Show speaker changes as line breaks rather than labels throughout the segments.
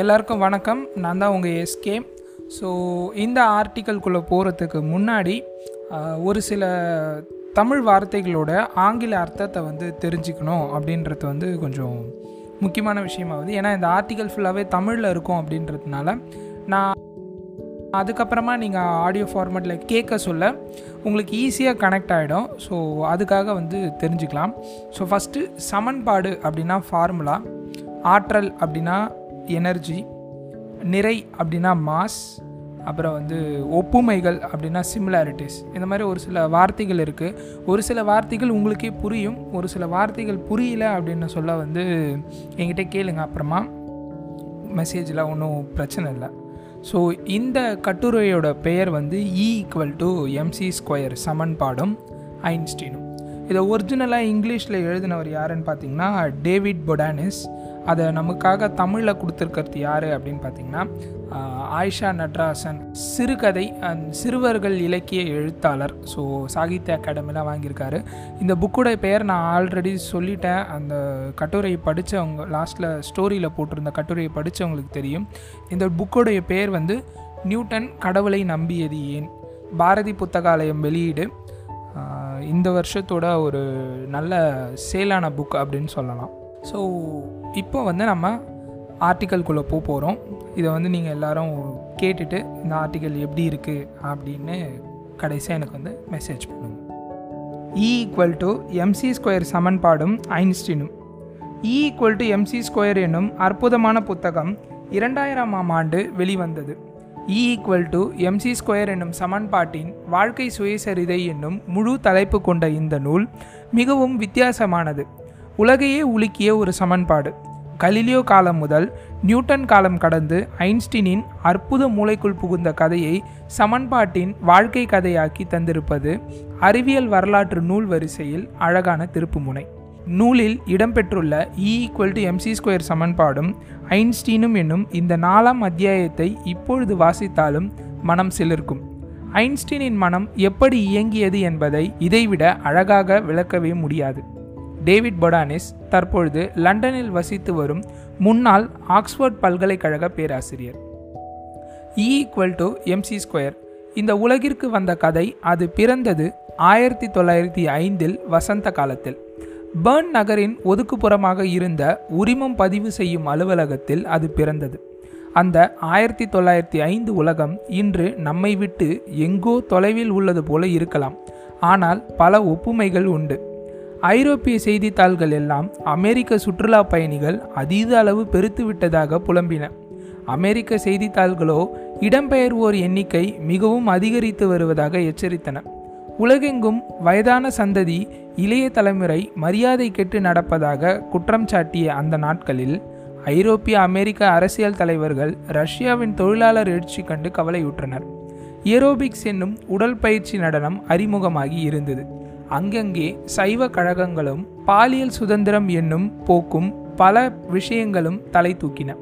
எல்லாருக்கும் வணக்கம். நான் தான் உங்கள் எஸ்கே ஸோ இந்த ஆர்டிக்கல்குள்ளே போகிறதுக்கு முன்னாடி ஒரு சில தமிழ் வார்த்தைகளோட ஆங்கில அர்த்தத்தை வந்து தெரிஞ்சுக்கணும் அப்படின்றது வந்து கொஞ்சம் முக்கியமான விஷயமாகுது ஏன்னா இந்த ஆர்டிக்கல் ஃபுல்லாகவே தமிழில் இருக்கும் அப்படின்றதுனால நான் அதுக்கப்புறமா நீங்கள் ஆடியோ ஃபார்மேட்டில் கேட்க சொல்ல உங்களுக்கு ஈஸியாக கனெக்ட் ஆகிடும் ஸோ அதுக்காக வந்து தெரிஞ்சுக்கலாம். ஸோ ஃபஸ்ட்டு சமன்பாடு அப்படின்னா ஃபார்முலா ஆற்றல் அப்படின்னா எனர்ஜி நிறை அப்படின்னா மாஸ் அப்புறம் வந்து ஒப்புமைகள் அப்படின்னா சிமிலாரிட்டிஸ் இந்த மாதிரி ஒரு சில வார்த்தைகள் இருக்குது ஒரு சில வார்த்தைகள் உங்களுக்கே புரியும். ஒரு சில வார்த்தைகள் புரியல அப்படின்னு சொல்ல வந்து என்கிட்ட கேளுங்க. அப்புறமா மெசேஜில் ஒன்றும் பிரச்சனை இல்லை. ஸோ இந்த கட்டுரையோட பெயர் வந்து E equal to MC square சமன்பாடும் ஐன்ஸ்டீனும். இதை ஒரிஜினலாக இங்கிலீஷில் எழுதினவர் யாருன்னு பார்த்தீங்கன்னா டேவிட் பொடானிஸ் அதை நமக்காக தமிழில் கொடுத்துருக்கிறது யார் அப்படின்னு பார்த்தீங்கன்னா ஆயிஷா நட்ராசன். சிறுகதை அண்ட் சிறுவர்கள் இலக்கிய எழுத்தாளர். ஸோ சாகித்ய அகாடமிலாம் வாங்கியிருக்காரு. இந்த புக்கோட பெயர் நான் ஆல்ரெடி சொல்லிட்டேன். அந்த கட்டுரையை படித்தவங்க லாஸ்ட்டில் ஸ்டோரியில் போட்டிருந்த கட்டுரையை படித்தவங்களுக்கு தெரியும். இந்த புக்கோடைய பெயர் வந்து நியூட்டன் கடவுளை நம்பியது ஏன்? பாரதி புத்தகாலயம் வெளியீடு. இந்த வருஷத்தோட ஒரு நல்ல சேலான புக் அப்படின்னு சொல்லலாம். ஸோ இப்போ வந்து நம்ம ஆர்டிக்கல்குள்ளே போக போகிறோம் இதை வந்து நீங்கள் எல்லாரும் கேட்டுட்டு இந்த ஆர்டிக்கல் எப்படி இருக்குது அப்படின்னு கடைசியாக எனக்கு வந்து மெசேஜ் பண்ணுங்கள் E equal to MC square சமன்பாடும் ஐன்ஸ்டீனும். E equal to MC square என்னும் அற்புதமான புத்தகம் இரண்டாயிரமாம் ஆண்டு வெளிவந்தது. E equal to MC square என்னும் சமன்பாட்டின் வாழ்க்கை சுயசரிதை என்னும் முழு தலைப்பு கொண்ட இந்த நூல் மிகவும் வித்தியாசமானது. உலகையே உலுக்கிய ஒரு சமன்பாடு. கலிலியோ காலம் முதல் நியூட்டன் காலம் கடந்து ஐன்ஸ்டீனின் அற்புத மூளைக்குள் புகுந்த கதையை சமன்பாட்டின் வாழ்க்கை கதையாக்கி தந்திருப்பது அறிவியல் வரலாற்று நூல் வரிசையில் அழகான திருப்புமுனை. நூலில் இடம்பெற்றுள்ள E equal to MC square சமன்பாடும் ஐன்ஸ்டீனும் என்னும் இந்த நாலாம் அத்தியாயத்தை இப்பொழுது வாசித்தாலும் மனம் சிலிர்க்கும். ஐன்ஸ்டீனின் மனம் எப்படி இயங்கியது என்பதை இதைவிட அழகாக விளக்கவே முடியாது. டேவிட் பொடானிஸ் தற்பொழுது லண்டனில் வசித்து வரும் முன்னாள் ஆக்ஸ்போர்ட் பல்கலைக்கழக பேராசிரியர். E equal to MC square இந்த உலகிற்கு வந்த கதை அது பிறந்தது ஆயிரத்தி தொள்ளாயிரத்தி ஐந்தில் வசந்த காலத்தில். பேர்ன் நகரின் ஒதுக்குப்புறமாக இருந்த உரிமம் பதிவு செய்யும் அலுவலகத்தில் அது பிறந்தது. அந்த ஆயிரத்தி தொள்ளாயிரத்தி ஐந்து உலகம் இன்று நம்மை விட்டு எங்கோ தொலைவில் உள்ளது போல இருக்கலாம். ஆனால் பல ஒப்புமைகள் உண்டு. ஐரோப்பிய செய்தித்தாள்கள் எல்லாம் அமெரிக்க சுற்றுலா பயணிகள் அதீத அளவு பெருத்துவிட்டதாக புலம்பின. அமெரிக்க செய்தித்தாள்களோ இடம்பெயர்வோர் எண்ணிக்கை மிகவும் அதிகரித்து வருவதாக எச்சரித்தன. உலகெங்கும் வயதான சந்ததி இளைய தலைமுறை மரியாதை கெட்டு நடப்பதாக குற்றம் சாட்டிய அந்த நாட்களில் ஐரோப்பிய அமெரிக்க அரசியல் தலைவர்கள் ரஷ்யாவின் தொழிலாளர் எழுச்சி கண்டு கவலையுற்றனர். ஏரோபிக்ஸ் என்னும் உடல் பயிற்சி நடனம் அறிமுகமாகி இருந்தது. அங்கங்கே சைவ கழகங்களும் பாலியல் சுதந்திரம் என்னும் போக்கும் பல விஷயங்களும் தலை தூக்கின.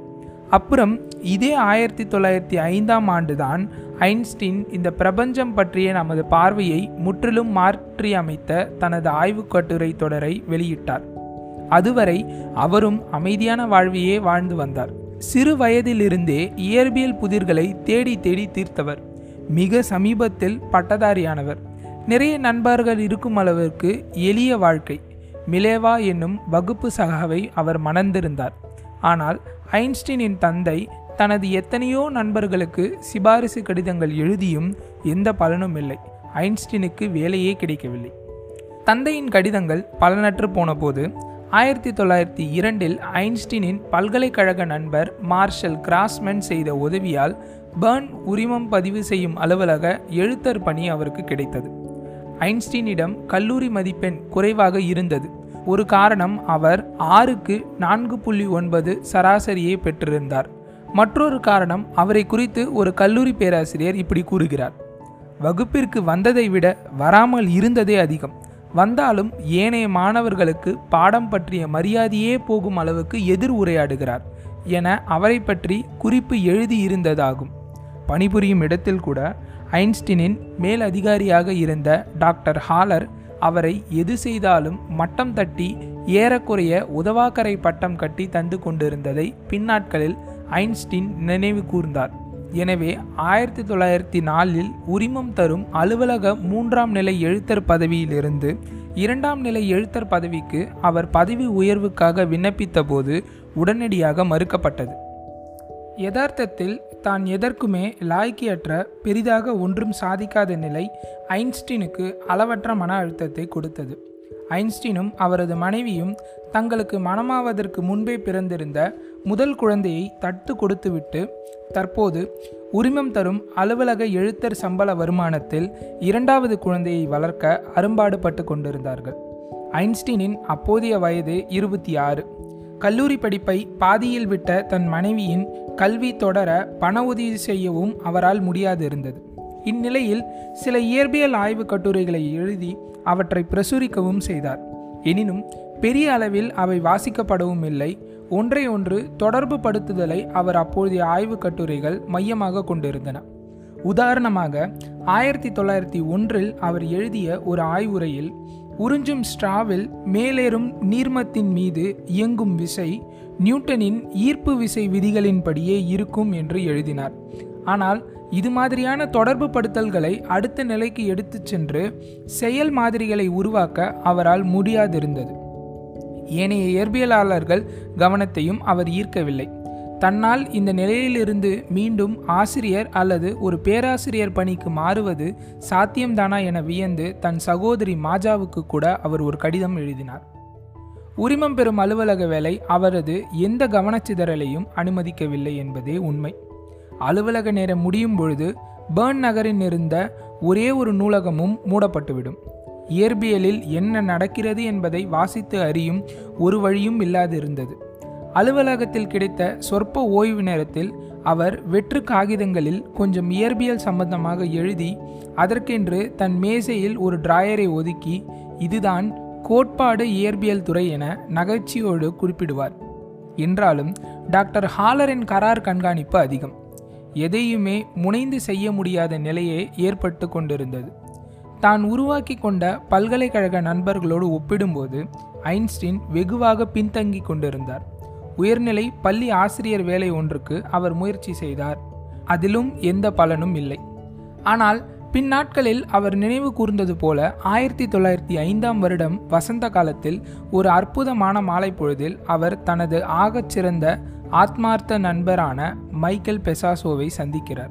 அப்புறம் இதே ஆயிரத்தி தொள்ளாயிரத்தி ஐந்தாம் ஆண்டுதான் ஐன்ஸ்டீன் இந்த பிரபஞ்சம் பற்றிய நமது பார்வையை முற்றிலும் மாற்றியமைத்த தனது ஆய்வுக் கட்டுரை தொடரை வெளியிட்டார். அதுவரை அவரும் அமைதியான வாழ்வையே வாழ்ந்து வந்தார். சிறு வயதிலிருந்தே இயற்பியல் புதிர்களை தேடி தேடி தீர்த்தவர். மிக சமீபத்தில் பட்டதாரியானவர். நிறைய நண்பர்கள் இருக்கும் அளவிற்கு எளிய வாழ்க்கை. மிலேவா என்னும் வகுப்பு சகாவை அவர் மணந்திருந்தார். ஆனால் ஐன்ஸ்டீனின் தந்தை தனது எத்தனையோ நண்பர்களுக்கு சிபாரிசு கடிதங்கள் எழுதியும் எந்த பலனும் இல்லை. ஐன்ஸ்டீனுக்கு வேலையே கிடைக்கவில்லை. தந்தையின் கடிதங்கள் பலனற்று போனபோது ஆயிரத்தி தொள்ளாயிரத்தி இரண்டில் ஐன்ஸ்டீனின் பல்கலைக்கழக நண்பர் மார்ஷல் கிராஸ்மென் செய்த உதவியால் பேர்ன் உரிமம் பதிவு செய்யும் அலுவலக எழுத்தர் பணி அவருக்கு கிடைத்தது. ஐன்ஸ்டீனிடம் கல்லூரி மதிப்பெண் குறைவாக இருந்தது. ஒரு காரணம் அவர் ஆறுக்கு நான்கு புள்ளி ஒன்பது சராசரியை பெற்றிருந்தார். மற்றொரு காரணம் அவரை குறித்து ஒரு கல்லூரி பேராசிரியர் இப்படி கூறுகிறார். வகுப்பிற்கு வந்ததை விட வராமல் இருந்ததே அதிகம். வந்தாலும் ஏனைய மாணவர்களுக்கு பாடம் பற்றிய மரியாதையே போகும் அளவுக்கு எதிர் உரையாடுகிறார் என அவரை பற்றி குறிப்பு எழுதியிருந்ததாகும். பணிபுரியும் இடத்தில் கூட ஐன்ஸ்டீனின் மேல் அதிகாரியாக இருந்த டாக்டர் ஹாலர் அவரை எது செய்தாலும் மட்டம் தட்டி ஏறக்குறைய உதவாக்கரை பட்டம் கட்டி தந்து கொண்டிருந்ததை பின்னாட்களில் ஐன்ஸ்டீன் நினைவு கூர்ந்தார். எனவே ஆயிரத்தி தொள்ளாயிரத்தி நாலில் உரிமம் தரும் அலுவலக மூன்றாம் நிலை எழுத்தர் பதவியிலிருந்து இரண்டாம் நிலை எழுத்தர் பதவிக்கு அவர் பதவி உயர்வுக்காக விண்ணப்பித்த போது உடனடியாக மறுக்கப்பட்டது. யதார்த்தத்தில் தான் எதற்குமே லாய்க்கியற்ற பெரிதாக ஒன்றும் சாதிக்காத நிலை ஐன்ஸ்டீனுக்கு அளவற்ற மன அழுத்தத்தை கொடுத்தது. ஐன்ஸ்டீனும் அவரது மனைவியும் தங்களுக்கு மனமாவதற்கு முன்பே பிறந்திருந்த முதல் குழந்தையை தட்டு கொடுத்துவிட்டு தற்போது உரிமம் தரும் அலுவலக எழுத்தர் சம்பள வருமானத்தில் இரண்டாவது குழந்தையை வளர்க்க அரும்பாடுபட்டு கொண்டிருந்தார்கள். ஐன்ஸ்டீனின் அப்போதைய வயது இருபத்தி ஆறு. கல்லூரி படிப்பை பாதியில் விட்ட தன் மனைவியின் கல்வி தொடர பண உதவி செய்யவும் அவரால் முடியாது இருந்தது இந்நிலையில் சில இயற்பியல் ஆய்வு கட்டுரைகளை எழுதி அவற்றை பிரசுரிக்கவும் செய்தார். எனினும் பெரிய அளவில் அவை வாசிக்கப்படவும் இல்லை. ஒன்றை ஒன்று தொடர்பு படுத்துதலை அவர் அப்போதைய ஆய்வு கட்டுரைகள் மையமாக கொண்டிருந்தன. உதாரணமாக ஆயிரத்தி தொள்ளாயிரத்தி ஒன்றில் அவர் எழுதிய ஒரு ஆய்வுரையில் உறிஞ்சும் ஸ்ட்ராவில் மேலேறும் நீர்மத்தின் மீது இயங்கும் விசை நியூட்டனின் ஈர்ப்பு விசை விதிகளின்படியே இருக்கும் என்று எழுதினார். ஆனால் இது மாதிரியான தொடர்பு படுத்தல்களை அடுத்த நிலைக்கு எடுத்துச் சென்று செயல் மாதிரிகளை உருவாக்க அவரால் முடியாதிருந்தது. ஏனைய இயற்பியலாளர்கள் கவனத்தையும் அவர் ஈர்க்கவில்லை. தன்னால் இந்த நிலையிலிருந்து மீண்டும் ஆசிரியர் அல்லது ஒரு பேராசிரியர் பணிக்கு மாறுவது சாத்தியம்தானா என வியந்து தன் சகோதரி மாஜாவுக்கு கூட அவர் ஒரு கடிதம் எழுதினார். உரிமம் பெறும் அலுவலக வேலை அவரது எந்த கவனச்சிதறலையும் அனுமதிக்கவில்லை என்பதே உண்மை. அலுவலக நேரம் முடியும் பொழுது பேர்ன் நகரில் இருந்த ஒரே ஒரு நூலகமும் மூடப்பட்டுவிடும். இயற்பியலில் என்ன நடக்கிறது என்பதை வாசித்து அறியும் ஒரு வழியும் இல்லாதிருந்தது. அலுவலகத்தில் கிடைத்த சொற்ப ஓய்வு நேரத்தில் அவர் வெற்று காகிதங்களில் கொஞ்சம் இயற்பியல் சம்பந்தமாக எழுதி அதற்கென்று தன் மேசையில் ஒரு டிராயரை ஒதுக்கி இதுதான் கோட்பாடு இயற்பியல் துறை என நகைச்சியோடு குறிப்பிடுவார் என்றாலும் டாக்டர் ஹாலரின் கரார் கண்காணிப்பு அதிகம். எதையுமே முனைந்து செய்ய முடியாத நிலையே ஏற்பட்டு கொண்டிருந்தது. தான் உருவாக்கி கொண்ட பல்கலைக்கழக நண்பர்களோடு ஒப்பிடும்போது ஐன்ஸ்டீன் வெகுவாக பின்தங்கி கொண்டிருந்தார். உயர்நிலை பள்ளி ஆசிரியர் வேலை ஒன்றுக்கு அவர் முயற்சி செய்தார். அதிலும் எந்த பலனும் இல்லை. ஆனால் பின்னாட்களில் அவர் நினைவு கூர்ந்தது போல ஆயிரத்தி தொள்ளாயிரத்தி ஐந்தாம் வருடம் வசந்த காலத்தில் ஒரு அற்புதமான மாலை பொழுதில் அவர் தனது ஆகச்சிறந்த ஆத்மார்த்த நண்பரான மைக்கேல் பெசாசோவை சந்திக்கிறார்.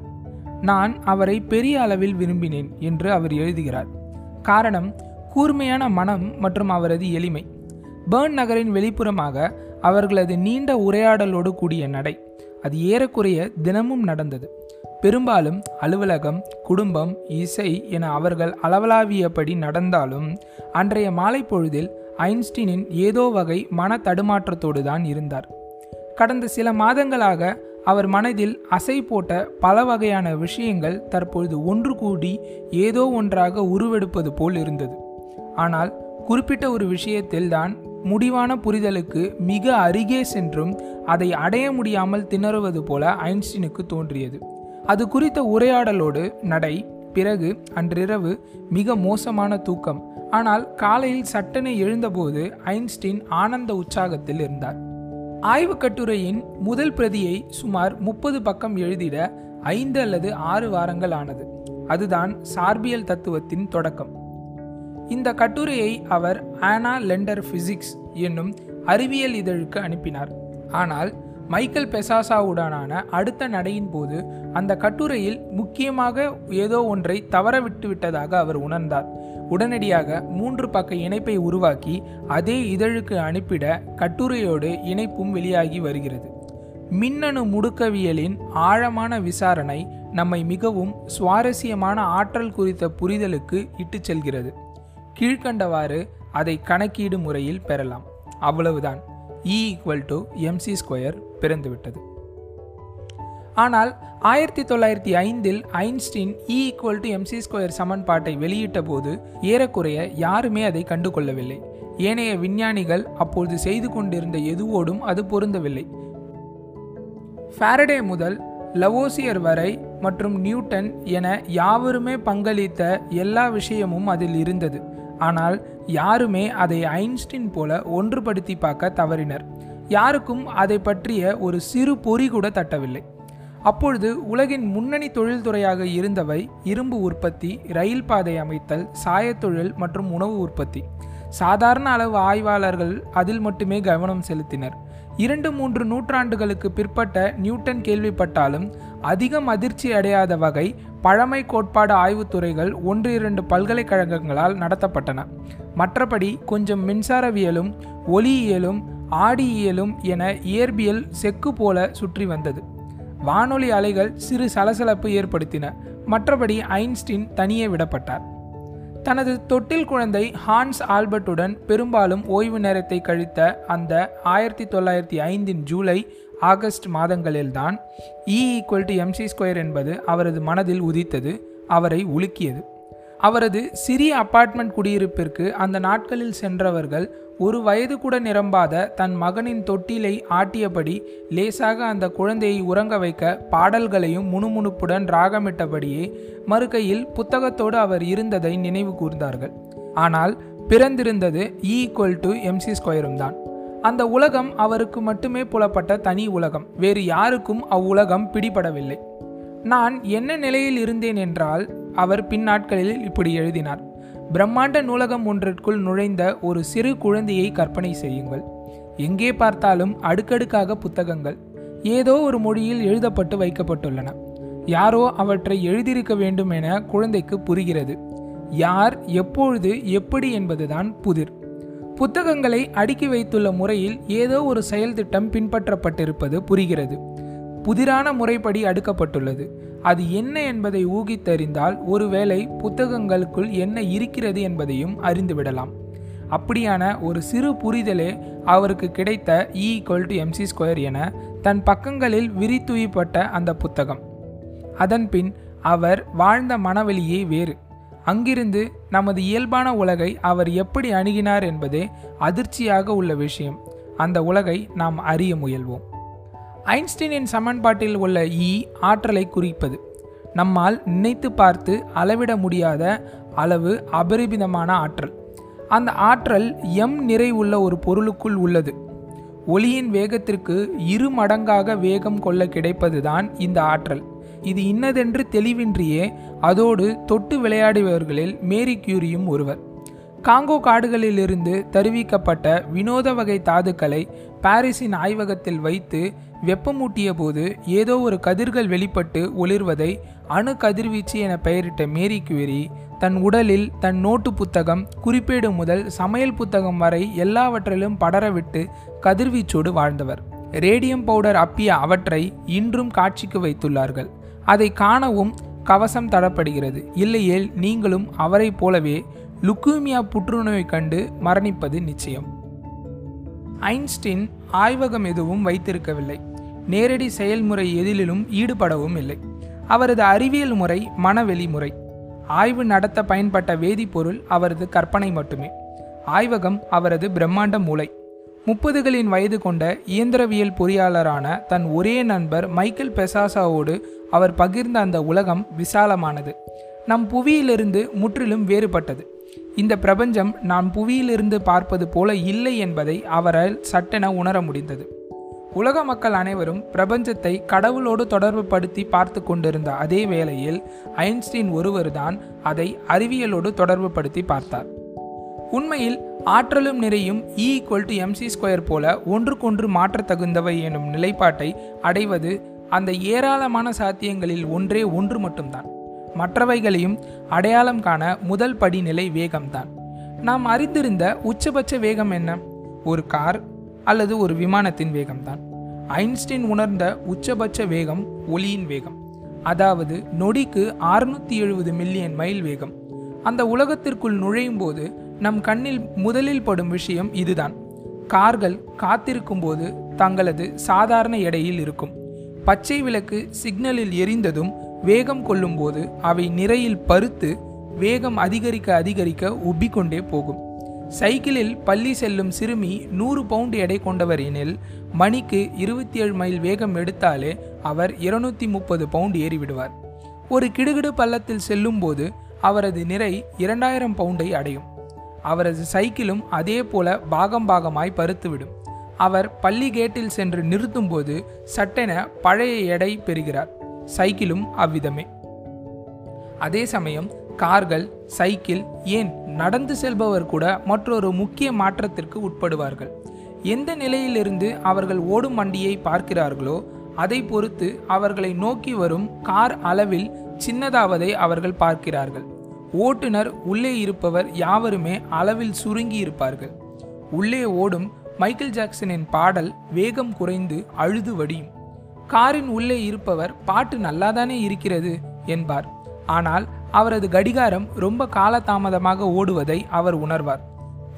நான் அவரை பெரிய அளவில் விரும்பினேன் என்று அவர் எழுதுகிறார். காரணம் கூர்மையான மனம் மற்றும் அவரது எளிமை. பேர்ன் நகரின் வெளிப்புறமாக அவர்களது நீண்ட உரையாடலோடு கூடிய நடை. அது ஏறக்குறைய தினமும் நடந்தது. பெரும்பாலும் அலுவலகம் குடும்பம் இசை என அவர்கள் அளவலாவியபடி நடந்தாலும் அன்றைய மாலை பொழுதில் ஐன்ஸ்டீனின் ஏதோ வகை மன தடுமாற்றத்தோடு தான் இருந்தார். கடந்த சில மாதங்களாக அவர் மனதில் அசை போட்ட பல வகையான விஷயங்கள் தற்பொழுது ஒன்று கூடி ஏதோ ஒன்றாக உருவெடுப்பது போல் இருந்தது. ஆனால் குறிப்பிட்ட ஒரு விஷயத்தில் தான் முடிவான புரிதலுக்கு மிக அருகே சென்றும் அதை அடைய முடியாமல் திணறுவது போல ஐன்ஸ்டீனுக்கு தோன்றியது. அது குறித்த உரையாடலோடு நடை பிறகு அன்றிரவு மிக மோசமான தூக்கம். ஆனால் காலையில் சட்டனை எழுந்தபோது ஐன்ஸ்டீன் ஆனந்த உற்சாகத்தில் இருந்தார். ஆய்வு கட்டுரையின் முதல் பிரதியை சுமார் முப்பது பக்கம் எழுதிட ஐந்து அல்லது ஆறு வாரங்கள் ஆனது. அதுதான் சார்பியல் தத்துவத்தின் தொடக்கம். இந்த கட்டுரையை அவர் ஆனா லெண்டர் பிசிக்ஸ் என்னும் அறிவியல் இதழுக்கு அனுப்பினார். ஆனால் மைக்கேல் பெசாசாவுடனான அடுத்த நடையின் போது அந்த கட்டுரையில் முக்கியமாக ஏதோ ஒன்றை தவற விட்டுவிட்டதாக அவர் உணர்ந்தார். உடனடியாக மூன்று பக்க இணைப்பை உருவாக்கி அதே இதழுக்கு அனுப்பிட கட்டுரையோடு இணைப்பும் வெளியாகி வருகிறது. மின்னணு முடுக்கவியலின் ஆழமான விசாரணை நம்மை மிகவும் சுவாரஸ்யமான ஆற்றல் குறித்த புரிதலுக்கு இட்டுச் செல்கிறது. கீழ்கண்டவாறு அதை கணக்கீடு முறையில் பெறலாம். அவ்வளவுதான். E equal to MC square பிறந்துவிட்டது. ஆனால் ஆயிரத்தி தொள்ளாயிரத்தி ஐந்தில் Einstein E equal to MC square சமன்பாட்டை வெளியிட்ட போது ஏறக்குறைய யாருமே அதை கண்டு கொள்ளவில்லை ஏனைய விஞ்ஞானிகள் அப்பொழுது செய்து கொண்டிருந்த எதுவோடும் அது பொருந்தவில்லை. ஃபாரடே முதல் லவோசியர் வரை மற்றும் நியூட்டன் என யாவருமே பங்களித்த எல்லா விஷயமும் அதில் இருந்தது. ஆனால் யாருமே அதை ஐன்ஸ்டீன் போல ஒன்றுபடுத்தி பார்க்க தவறினர். யாருக்கும் அதை பற்றிய ஒரு சிறு பொறி கூட தட்டவில்லை. அப்பொழுது உலகின் முன்னணி தொழில்துறையாக இருந்தவை இரும்பு உற்பத்தி ரயில் பாதை அமைத்தல் சாயத்தொழில் மற்றும் உணவு உற்பத்தி. சாதாரண அளவு ஆய்வாளர்கள் அதில் மட்டுமே கவனம் செலுத்தினர். இரண்டு மூன்று நூற்றாண்டுகளுக்கு பிற்பட்ட நியூட்டன் கேள்விப்பட்டாலும் அதிகம் அதிர்ச்சி அடையாத வகை பழமை கோட்பாடு ஆய்வுத்துறைகள் ஒன்று இரண்டு பல்கலைக்கழகங்களால் நடத்தப்பட்டன. மற்றபடி கொஞ்சம் மின்சாரவியலும் ஒளியியலும் ஆடியியலும் என இயற்பியல் செக்கு போல சுற்றி வந்தது. வானொலி அலைகள் சிறு சலசலப்பு ஏற்படுத்தின. மற்றபடி ஐன்ஸ்டீன் தனியே விடப்பட்டார். தனது தொட்டில் குழந்தை ஹான்ஸ் ஆல்பர்ட்டுடன் பெரும்பாலும் ஓய்வு நேரத்தை கழித்த அந்த ஆயிரத்தி தொள்ளாயிரத்தி ஐந்தின் July August மாதங்களில்தான் E equal to MC square என்பது அவரது மனதில் உதித்தது அவரை உலுக்கியது. அவரது சிறிய அப்பார்ட்மெண்ட் குடியிருப்பிற்கு அந்த நாட்களில் சென்றவர்கள் ஒரு வயது கூட நிரம்பாத தன் மகனின் தொட்டிலை ஆட்டியபடி லேசாக அந்த குழந்தையை உறங்க வைக்க பாடல்களையும் முணுமுணுப்புடன் ராகமிட்டபடியே மறுகையில் புத்தகத்தோடு அவர் இருந்ததை நினைவு கூர்ந்தார்கள். ஆனால் பிறந்திருந்தது இ ஈக்குவல் டு எம்சி ஸ்கொயரும் தான். அந்த உலகம் அவருக்கு மட்டுமே புலப்பட்ட தனி உலகம். வேறு யாருக்கும் அவ்வுலகம் பிடிபடவில்லை. நான் என்ன நிலையில் இருந்தேன் என்றால் அவர் பின்னாட்களில் இப்படி எழுதினார். பிரம்மாண்ட நூலகம் ஒன்றிற்குள் நுழைந்த ஒரு சிறு குழந்தையை கற்பனை செய்யுங்கள். எங்கே பார்த்தாலும் அடுக்கடுக்காக புத்தகங்கள். ஏதோ ஒரு மொழியில் எழுதப்பட்டு வைக்கப்பட்டுள்ளன. யாரோ அவற்றை எழுதியிருக்க வேண்டும் என குழந்தைக்கு புரிகிறது. யார் எப்பொழுது எப்படி என்பதுதான் புதிர். புத்தகங்களை அடுக்கி வைத்துள்ள முறையில் ஏதோ ஒரு செயல் திட்டம் பின்பற்றப்பட்டிருப்பது புரிகிறது. புதிரான முறைப்படி அடுக்கப்பட்டுள்ளது. அது என்ன என்பதை ஊகித்தறிந்தால் ஒருவேளை புத்தகங்களுக்குள் என்ன இருக்கிறது என்பதையும் அறிந்துவிடலாம். அப்படியான ஒரு சிறு புரிதலே அவருக்கு கிடைத்த E equal to MC square என தன் பக்கங்களில் விரித்துயிப்பட்ட அந்த புத்தகம். அதன்பின் அவர் வாழ்ந்த மனவெளியே வேறு. அங்கிருந்து நமது இயல்பான உலகை அவர் எப்படி அணுகினார் என்பதே அதிர்ச்சியாக உள்ள விஷயம். அந்த உலகை நாம் அறிய முயல்வோம். ஐன்ஸ்டீனின் சமன்பாட்டில் உள்ள இ ஆற்றலை குறிப்பது. நம்மால் நினைத்து பார்த்து அளவிட முடியாத அளவு அபரிமிதமான ஆற்றல். அந்த ஆற்றல் எம் நிறை உள்ள ஒரு பொருளுக்குள் உள்ளது. ஒளியின் வேகத்திற்கு இரு மடங்காக வேகம் கொள்ள கிடைப்பதுதான் இந்த ஆற்றல். இது இன்னதென்று தெளிவின்றியே அதோடு தொட்டு விளையாடியவர்களில் மேரி கியூரியும் ஒருவர். காங்கோ காடுகளிலிருந்து தருவிக்கப்பட்ட வினோத வகை தாதுக்களை பாரிஸின் ஆய்வகத்தில் வைத்து வெப்பமூட்டிய போது ஏதோ ஒரு கதிர்கள் வெளிப்பட்டு ஒளிர்வதை அணு கதிர்வீச்சு என பெயரிட்ட மேரி கியூரி தன் உடலில் தன் நோட்டு புத்தகம் குறிப்பேடு முதல் சமையல் புத்தகம் வரை எல்லாவற்றிலும் படரவிட்டு கதிர்வீச்சோடு வாழ்ந்தவர். ரேடியம் பவுடர் அப்பிய அவற்றை இன்றும் காட்சிக்கு வைத்துள்ளார்கள். அதை காணவும் கவசம் தடப்படுகிறது. இல்லையேல் நீங்களும் அவரைப் போலவே லுக்கூமியா புற்றுநோய் கண்டு மரணிப்பது நிச்சயம். ஐன்ஸ்டீன் ஆய்வகம் எதுவும் வைத்திருக்கவில்லை. நேரடி செயல்முறை எதிலும் ஈடுபடவும் இல்லை. அவரது அறிவியல் முறை மனவெளி முறை. ஆய்வு நடத்த பயன்பட்ட வேதிப்பொருள் அவரது கற்பனை மட்டுமே. ஆய்வகம் அவரது பிரம்மாண்ட மூளை. முப்பதுகளின் வயது கொண்ட இயந்திரவியல் பொறியாளரான தன் ஒரே நண்பர் மைக்கேல் பெசாசாவோடு அவர் பகிர்ந்த அந்த உலகம் விசாலமானது. நம் புவியிலிருந்து முற்றிலும் வேறுபட்டது. இந்த பிரபஞ்சம் நாம் புவியிலிருந்து பார்ப்பது போல இல்லை என்பதை அவரால் சட்டென உணர முடிந்தது. உலக மக்கள் அனைவரும் பிரபஞ்சத்தை கடவுளோடு தொடர்பு படுத்தி பார்த்து கொண்டிருந்த அதே வேளையில் ஐன்ஸ்டீன் ஒருவர்தான் அதை அறிவியலோடு தொடர்பு படுத்தி பார்த்தார். உண்மையில் ஆற்றலும் நிறையும் E equal to MC square போல ஒன்றுக்கொன்று மாற்றத்தகுந்தவை எனும் நிலைப்பாட்டை அடைவது அந்த ஏராளமான சாத்தியங்களில் ஒன்றே ஒன்று மட்டும்தான். மற்றவைகளையும் அடையாளம் காண முதல் படிநிலை வேகம்தான். நாம் அறிந்திருந்த உச்சபட்ச வேகம் என்ன? ஒரு கார் அல்லது ஒரு விமானத்தின் வேகம்தான். ஐன்ஸ்டீன் உணர்ந்த உச்சபட்ச வேகம் ஒளியின் வேகம். அதாவது நொடிக்கு அறுநூத்தி எழுபது மில்லியன் மைல் வேகம். அந்த உலகத்திற்குள் நுழையும் போது நம் கண்ணில் முதலில் படும் விஷயம் இதுதான். கார்கள் காத்திருக்கும் போது தங்களது சாதாரண எடையில் இருக்கும். பச்சை விளக்கு சிக்னலில் எரிந்ததும் வேகம் கொள்ளும்போது அவை நிறையில் பருத்து வேகம் அதிகரிக்க அதிகரிக்க உப்பிக்கொண்டே போகும். சைக்கிளில் பள்ளி செல்லும் சிறுமி நூறு பவுண்ட் எடை கொண்டவர் எனில் மணிக்கு இருபத்தி ஏழு மைல் வேகம் எடுத்தாலே அவர் இருநூத்தி முப்பது பவுண்ட் ஏறிவிடுவார். ஒரு கிடுகிடு பள்ளத்தில் செல்லும்போது அவரது நிறை இரண்டாயிரம் பவுண்டை அடையும். அவரது சைக்கிளும் அதே போல பாகம் பாகமாய் பருத்துவிடும். அவர் பள்ளி கேட்டில் சென்று நிறுத்தும்போது சட்டென பழைய எடை பெறுகிறார். சைக்கிளும் அவ்விதமே. அதே சமயம் கார்கள் சைக்கிள் ஏன் நடந்து செல்பவர் கூட மற்றொரு முக்கிய மாற்றத்திற்கு உட்படுவார்கள். எந்த நிலையிலிருந்து அவர்கள் ஓடும் வண்டியை பார்க்கிறார்களோ அதை பொறுத்து அவர்களை நோக்கி வரும் கார் அளவில் சின்னதாவதை அவர்கள் பார்க்கிறார்கள். ஓட்டுநர் உள்ளே இருப்பவர் யாவருமே அளவில் சுருங்கி இருப்பார்கள். உள்ளே ஓடும் மைக்கேல் ஜாக்சனின் பாடல் வேகம் குறைந்து அழுது வடியும். காரின் உள்ளே இருப்பவர் பாட்டு நல்லாதானே இருக்கிறது என்பார். ஆனால் அவரது கடிகாரம் ரொம்ப காலதாமதமாக ஓடுவதை அவர் உணர்வார்.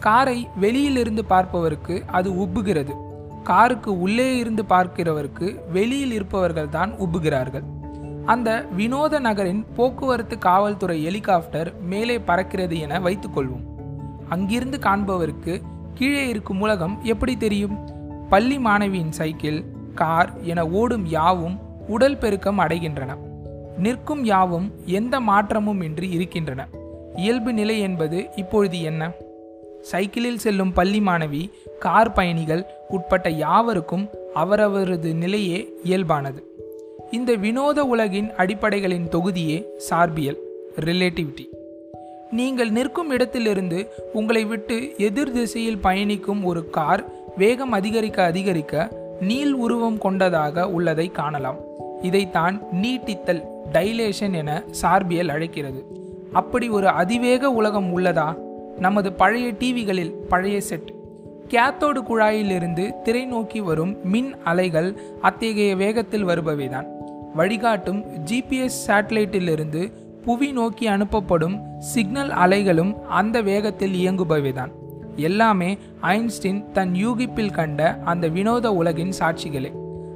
காரை வெளியிலிருந்து பார்ப்பவருக்கு அது உப்புகிறது. காருக்கு உள்ளே இருந்து பார்க்கிறவருக்கு வெளியில் இருப்பவர்கள் தான் உப்புகிறார்கள். அந்த வினோத நகரின் போக்குவரத்து காவல்துறை ஹெலிகாப்டர் மேலே பறக்கிறது என வைத்துக்கொள்வோம் அங்கிருந்து காண்பவருக்கு கீழே இருக்கும் உலகம் எப்படி தெரியும்? பள்ளி மாணவியின் சைக்கிள் கார் என ஓடும் யாவும் உடல் பெருக்கம் அடைகின்றன. நிற்கும் யாவும் எந்த மாற்றமும் இன்றி இருக்கின்றன. இயல்பு நிலை என்பது இப்பொழுது என்ன? சைக்கிளில் செல்லும் பள்ளி மாணவி கார் பயணிகள் உட்பட்ட யாவருக்கும் அவரவரது நிலையே இயல்பானது. இந்த வினோத உலகின் அடிப்படைகளின் தொகுதியே சார்பியல் ரிலேட்டிவிட்டி நீங்கள் நிற்கும் இடத்திலிருந்து உங்களை விட்டு எதிர் திசையில் பயணிக்கும் ஒரு கார் வேகம் அதிகரிக்க அதிகரிக்க நீள் உருவம் கொண்டதாக உள்ளதை காணலாம். இதைத்தான் நீட்டித்தல் டைலேஷன் என சார்பியல் அழைக்கிறது. அப்படி ஒரு அதிவேக உலகம் உள்ளதா? நமது பழைய டிவிகளில் பழைய செட் கேத்தோடு குழாயிலிருந்து திரை நோக்கி வரும் மின் அலைகள் அத்தகைய வேகத்தில் வருபவைதான். வழிகாட்டும் ஜிபிஎஸ் சேட்டலைட்டிலிருந்து புவி நோக்கி அனுப்பப்படும் சிக்னல் அலைகளும் அந்த வேகத்தில் இயங்குபவைதான். எல்லாமே ஐன்ஸ்டீன் தன் யூகிப்பில் கண்ட அந்த வினோத உலகின் சாட்சிகளே.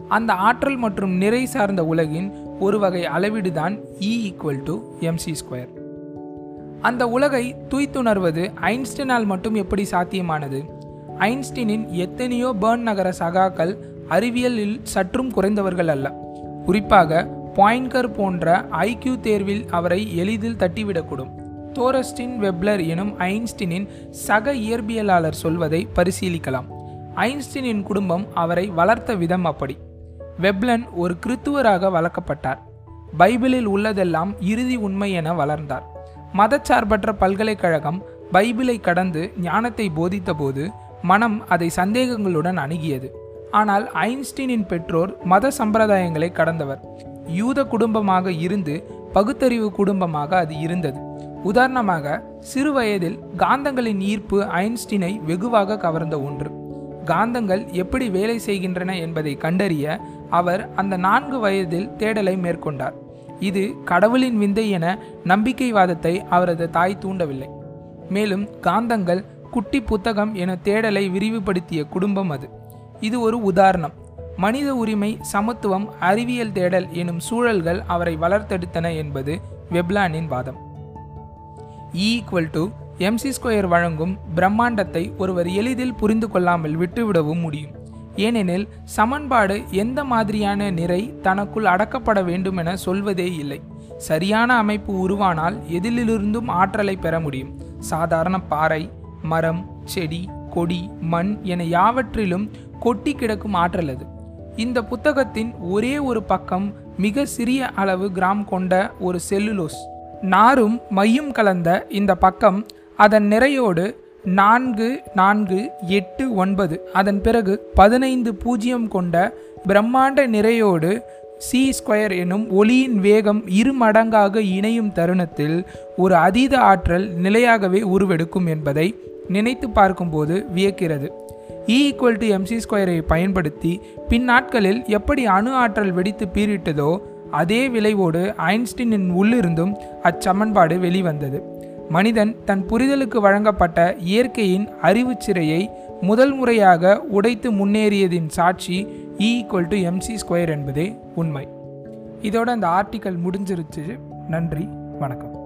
அந்த ஆற்றல் மற்றும் நிறை சார்ந்த உலகின் ஒரு வகை அளவீடுதான் E equal to MC square அந்த உலகை துய்த்துணர்வது ஐன்ஸ்டீனால் மட்டும் எப்படி சாத்தியமானது? ஐன்ஸ்டீனின் எத்தனையோ பேர்ன் நகர சகாக்கள் அறிவியலில் சற்றும் குறைந்தவர்கள் அல்ல. குறிப்பாக பாயின்கர் போன்ற ஐக்யூ தேர்வில் அவரை எளிதில் தட்டிவிடக்கூடும். தோரஸ்டின் வெப்லர் எனும் ஐன்ஸ்டீனின் சக இயற்பியலாளர் சொல்வதை பரிசீலிக்கலாம். ஐன்ஸ்டீனின் குடும்பம் அவரை வளர்த்த விதம் அப்படி. வெப்லன் ஒரு கிறித்துவராக வளர்க்கப்பட்டார். பைபிளில் உள்ளதெல்லாம் இறுதி உண்மை என வளர்ந்தார். மதச்சார்பற்ற பல்கலைக்கழகம் பைபிளை கடந்து ஞானத்தை போதித்தபோது மனம் அதை சந்தேகங்களுடன் அணுகியது. ஆனால் ஐன்ஸ்டீனின் பெற்றோர் மத சம்பிரதாயங்களை கடந்தவர். யூத குடும்பமாக இருந்து பகுத்தறிவு குடும்பமாக அது இருந்தது. உதாரணமாக சிறு வயதில் காந்தங்களின் ஈர்ப்பு ஐன்ஸ்டீனை வெகுவாக கவர்ந்த ஒன்று. காந்தங்கள் எப்படி வேலை செய்கின்றன என்பதை கண்டறிய அவர் அந்த நான்கு வயதில் தேடலை மேற்கொண்டார். இது கடவுளின் விந்தை என நம்பிக்கைவாதத்தை அவரது தாய் தூண்டவில்லை. மேலும் காந்தங்கள் குட்டி புத்தகம் என தேடலை விரிவுபடுத்திய குடும்பம் அது. இது ஒரு உதாரணம். மனித உரிமை சமத்துவம் அறிவியல் தேடல் எனும் சூழல்கள் அவரை வளர்த்தெடுத்தன என்பது வெப்லானின் வாதம். ஈக்குவல் டு எம்சி ஸ்கொயர் வழங்கும் பிரம்மாண்டத்தை ஒருவர் எளிதில் புரிந்து கொள்ளாமல் விட்டுவிடவும் முடியும். ஏனெனில் சமன்பாடு எந்த மாதிரியான நிறை தனக்குள் அடக்கப்பட வேண்டும் என சொல்வதே இல்லை. சரியான அமைப்பு உருவானால் எதிலிருந்தும் ஆற்றலை பெற முடியும். சாதாரண பாறை மரம் செடி கொடி மண் என யாவற்றிலும் கொட்டி கிடக்கும் ஆற்றல் அது. இந்த புத்தகத்தின் ஒரே ஒரு பக்கம் மிக சிறிய அளவு கிராம் கொண்ட ஒரு செல்லுலோஸ். நாரும் மையும் கலந்த இந்த பக்கம் அதன் நிறையோடு நான்கு நான்கு எட்டு ஒன்பது அதன் பிறகு பதினைந்து பூஜ்ஜியம் கொண்ட பிரம்மாண்ட நிறையோடு சி ஸ்கொயர் எனும் ஒளியின் வேகம் இரு மடங்காக இணையும் தருணத்தில் ஒரு அதீத ஆற்றல் நிலையாகவே உருவெடுக்கும் என்பதை நினைத்து பார்க்கும்போது வியக்கிறது. இ ஈக்குவல் டு எம்சி ஸ்கொயரை பயன்படுத்தி பின்னாட்களில் எப்படி அணு ஆற்றல் வெடித்து பீரிட்டதோ அதே விளைவோடு ஐன்ஸ்டீனின் உள்ளிருந்தும் அச்சமன்பாடு வெளிவந்தது. மனிதன் தன் புரிதலுக்கு வழங்கப்பட்ட இயற்கையின் அறிவுச் சிறையை முதல் முறையாக உடைத்து முன்னேறியதின் சாட்சி E equal to MC square என்பதே உண்மை. இதோட அந்த ஆர்டிக்கல் முடிஞ்சிருச்சு. நன்றி. வணக்கம்.